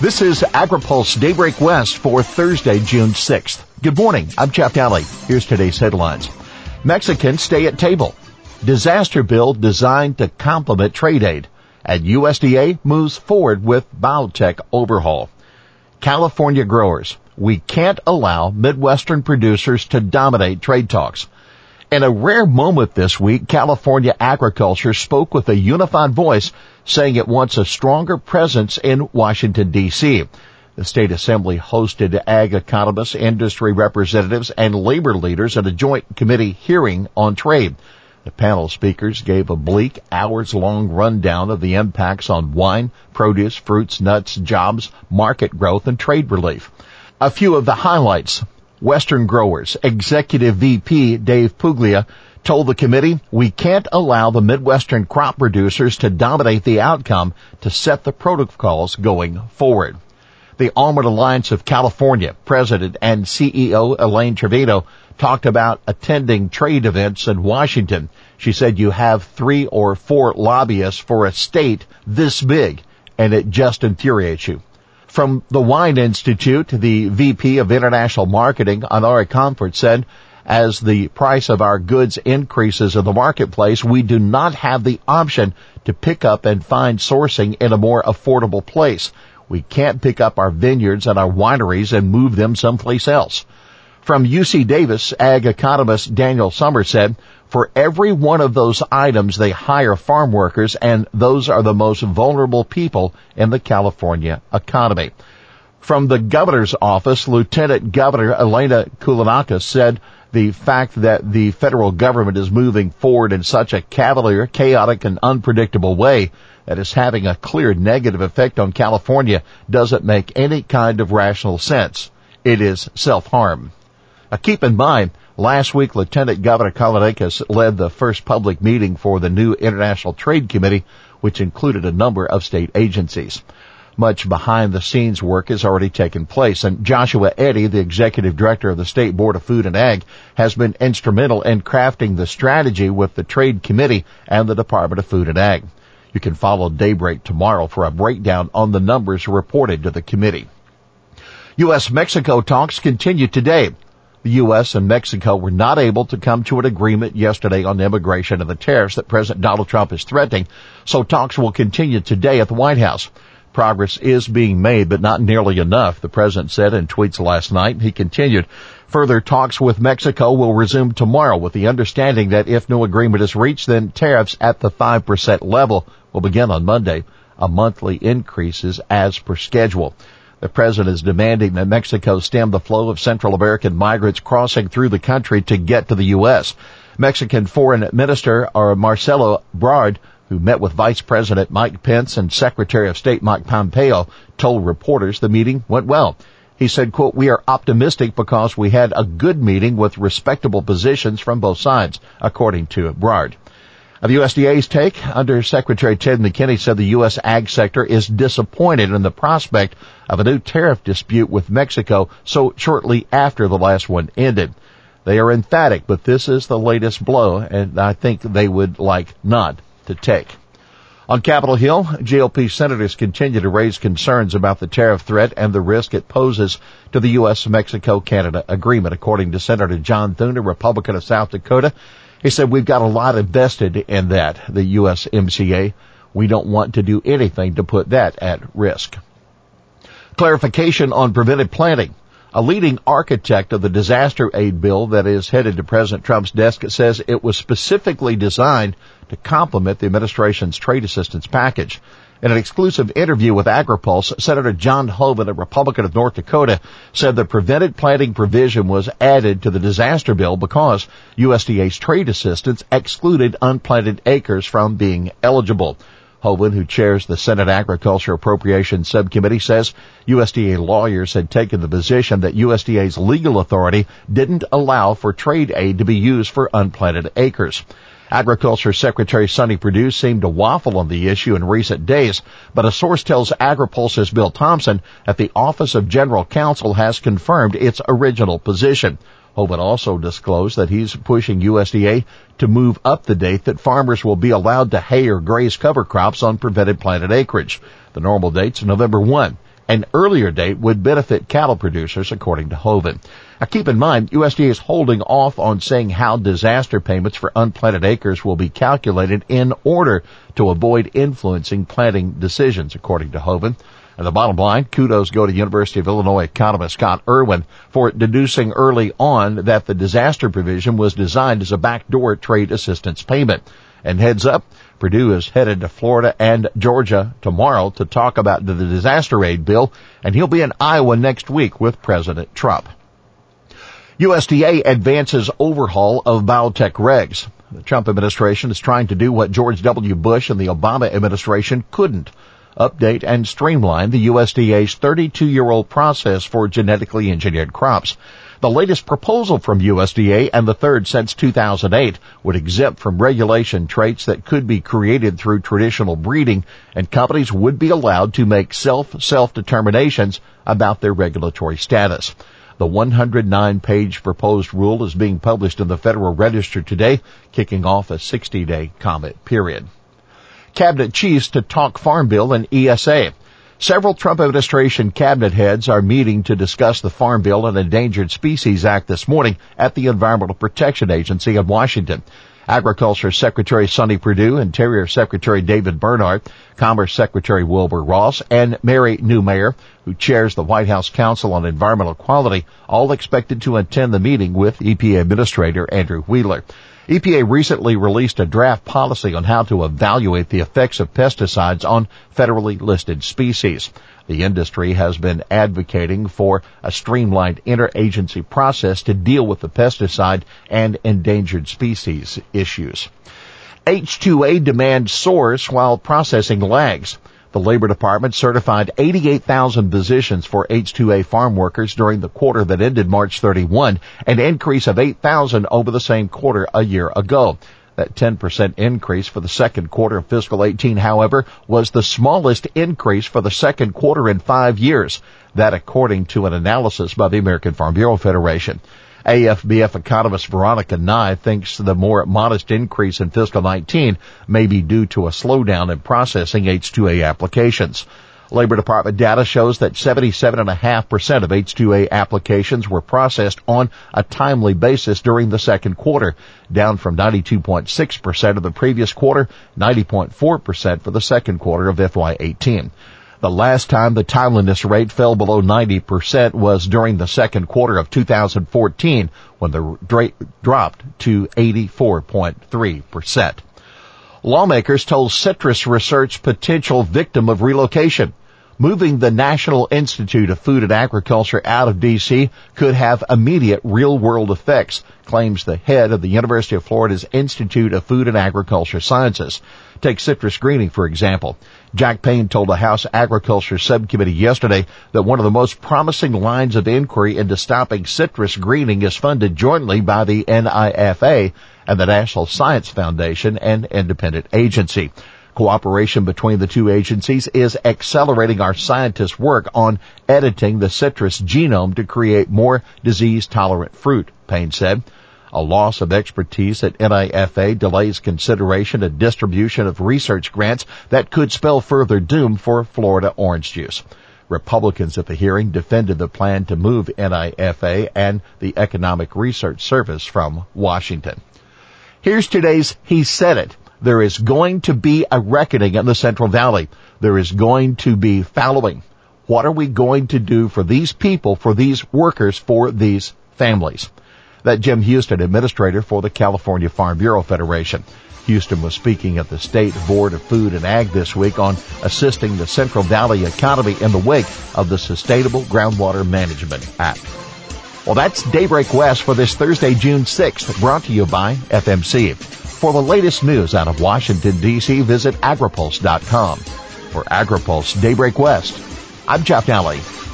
This is AgriPulse Daybreak West for Thursday, June 6th. Good morning. I'm Jeff Nalley. Here's today's headlines. Mexicans stay at table. Disaster bill designed to complement trade aid. And USDA moves forward with biotech overhaul. California growers. We can't allow Midwestern producers to dominate trade talks. In a rare moment this week, California agriculture spoke with a unified voice saying it wants a stronger presence in Washington DC. The state assembly hosted ag economists, industry representatives, and labor leaders at a joint committee hearing on trade. The panel speakers gave a bleak hours long rundown of the impacts on wine, produce, fruits, nuts, jobs, market growth, and trade relief. A few of the highlights. Western Growers Executive VP Dave Puglia told the committee, we can't allow the Midwestern crop producers to dominate the outcome to set the protocols going forward. The Almond Alliance of California president and CEO Elaine Trevino talked about attending trade events in Washington. She said you have three or four lobbyists for a state this big and it just infuriates you. From the Wine Institute, the VP of International Marketing, Honore Comfort, said, as the price of our goods increases in the marketplace, we do not have the option to pick up and find sourcing in a more affordable place. We can't pick up our vineyards and our wineries and move them someplace else. From UC Davis, ag economist Daniel Sumner said, for every one of those items, they hire farm workers, and those are the most vulnerable people in the California economy. From the governor's office, Lieutenant Governor Eleni Kounalakis said the fact that the federal government is moving forward in such a cavalier, chaotic, and unpredictable way that is having a clear negative effect on California doesn't make any kind of rational sense. It is self-harm. Now keep in mind, Last week, Lieutenant Governor Kounalakis led the first public meeting for the new International Trade Committee, which included a number of state agencies. Much behind the scenes work has already taken place and Joshua Eddy, the executive director of the State Board of Food and Ag, has been instrumental in crafting the strategy with the Trade Committee and the Department of Food and Ag. You can follow Daybreak tomorrow for a breakdown on the numbers reported to the committee. U.S.-Mexico talks continue today. The U.S. and Mexico were not able to come to an agreement yesterday on immigration and the tariffs that President Donald Trump is threatening, so talks will continue today at the White House. Progress is being made, but not nearly enough, the president said in tweets last night. He continued, further talks with Mexico will resume tomorrow with the understanding that if no agreement is reached, then tariffs at the 5% level will begin on Monday. A monthly increases as per schedule. The president is demanding that Mexico stem the flow of Central American migrants crossing through the country to get to the U.S. Mexican Foreign Minister uh, Marcelo Ebrard, who met with Vice President Mike Pence and Secretary of State Mike Pompeo, told reporters the meeting went well. He said, quote, we are optimistic because we had a good meeting with respectable positions from both sides, according to Ebrard. The USDA's take, Under Secretary Ted McKinney said the U.S. ag sector is disappointed in the prospect of a new tariff dispute with Mexico so shortly after the last one ended. They are emphatic, but this is the latest blow, and I think they would like not to take. On Capitol Hill, GOP senators continue to raise concerns about the tariff threat and the risk it poses to the U.S.-Mexico-Canada agreement, according to Senator John Thune, a Republican of South Dakota. He said, we've got a lot invested in that, the USMCA. We don't want to do anything to put that at risk. Clarification on preventive planting. A leading architect of the disaster aid bill that is headed to President Trump's desk says it was specifically designed to complement the administration's trade assistance package. In an exclusive interview with AgriPulse, Senator John Hoeven, a Republican of North Dakota, said the prevented planting provision was added to the disaster bill because USDA's trade assistance excluded unplanted acres from being eligible. Hoeven, who chairs the Senate Agriculture Appropriations Subcommittee, says USDA lawyers had taken the position that USDA's legal authority didn't allow for trade aid to be used for unplanted acres. Agriculture Secretary Sonny Perdue seemed to waffle on the issue in recent days, but a source tells AgriPulse's Bill Thompson that the Office of General Counsel has confirmed its original position. Oh, Hoeven also disclosed that he's pushing USDA to move up the date that farmers will be allowed to hay or graze cover crops on prevented planted acreage. The normal date's November 1. An earlier date would benefit cattle producers, according to Hoeven. Now keep in mind, USDA is holding off on saying how disaster payments for unplanted acres will be calculated in order to avoid influencing planting decisions, according to Hoeven. And the bottom line, kudos go to University of Illinois economist Scott Irwin for deducing early on that the disaster provision was designed as a backdoor trade assistance payment. And heads up, Perdue is headed to Florida and Georgia tomorrow to talk about the disaster aid bill, and he'll be in Iowa next week with President Trump. USDA advances overhaul of biotech regs. The Trump administration is trying to do what George W. Bush and the Obama administration couldn't update and streamline the USDA's 32-year-old process for genetically engineered crops. The latest proposal from USDA and the third since 2008 would exempt from regulation traits that could be created through traditional breeding and companies would be allowed to make self-self determinations about their regulatory status. The 109 page proposed rule is being published in the Federal Register today, kicking off a 60 day comment period cabinet chiefs to talk Farm Bill and ESA. Several Trump administration cabinet heads are meeting to discuss the Farm Bill and Endangered Species Act this morning at the Environmental Protection Agency in Washington. Agriculture Secretary Sonny Perdue, Interior Secretary David Bernhardt, Commerce Secretary Wilbur Ross, and Mary Neumayr, who chairs the White House Council on Environmental Quality, all expected to attend the meeting with EPA Administrator Andrew Wheeler. EPA recently released a draft policy on how to evaluate the effects of pesticides on federally listed species. The industry has been advocating for a streamlined interagency process to deal with the pesticide and endangered species issues. H2A demand soars while processing lags. The Labor Department certified 88,000 positions for H2A farm workers during the quarter that ended March 31, an increase of 8,000 over the same quarter a year ago. That 10% increase for the second quarter of fiscal 18, however, was the smallest increase for the second quarter in five years. That according to an analysis by the American Farm Bureau Federation. AFBF economist Veronica Nigh thinks the more modest increase in fiscal 19 may be due to a slowdown in processing H2A applications. Labor Department data shows that 77.5% of H2A applications were processed on a timely basis during the second quarter, down from 92.6% of the previous quarter, 90.4% for the second quarter of FY18. The last time the timeliness rate fell below 90% was during the second quarter of 2014 when the rate dropped to 84.3%. Lawmakers told citrus research potential victim of relocation. Moving the National Institute of Food and Agriculture out of DC could have immediate real world effects, claims the head of the University of Florida's Institute of Food and Agriculture Sciences. Take citrus greening, for example. Jack Payne told the House Agriculture Subcommittee yesterday that one of the most promising lines of inquiry into stopping citrus greening is funded jointly by the NIFA and the National Science Foundation, an independent agency. Cooperation between the two agencies is accelerating our scientists' work on editing the citrus genome to create more disease-tolerant fruit, Payne said. A loss of expertise at NIFA delays consideration and distribution of research grants that could spell further doom for Florida orange juice. Republicans at the hearing defended the plan to move NIFA and the Economic Research Service from Washington. Here's today's He Said It. There is going to be a reckoning in the Central Valley. There is going to be fallowing. What are we going to do for these people, for these workers, for these families? That Jim Houston, administrator for the California Farm Bureau Federation. Houston was speaking at the State Board of Food and Ag this week on assisting the Central Valley economy in the wake of the Sustainable Groundwater Management Act. Well, that's Daybreak West for this Thursday, June 6th, brought to you by FMC. For the latest news out of Washington, D.C., visit agripulse.com. For AgriPulse Daybreak West, I'm Jeff Nalley.